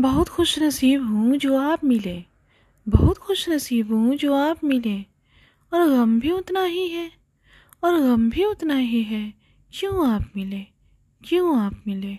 बहुत खुश नसीब हूँ जो आप मिले। बहुत खुश नसीब हूँ जो आप मिले। और गम भी उतना ही है। और गम भी उतना ही है। क्यों आप मिले? क्यों आप मिले?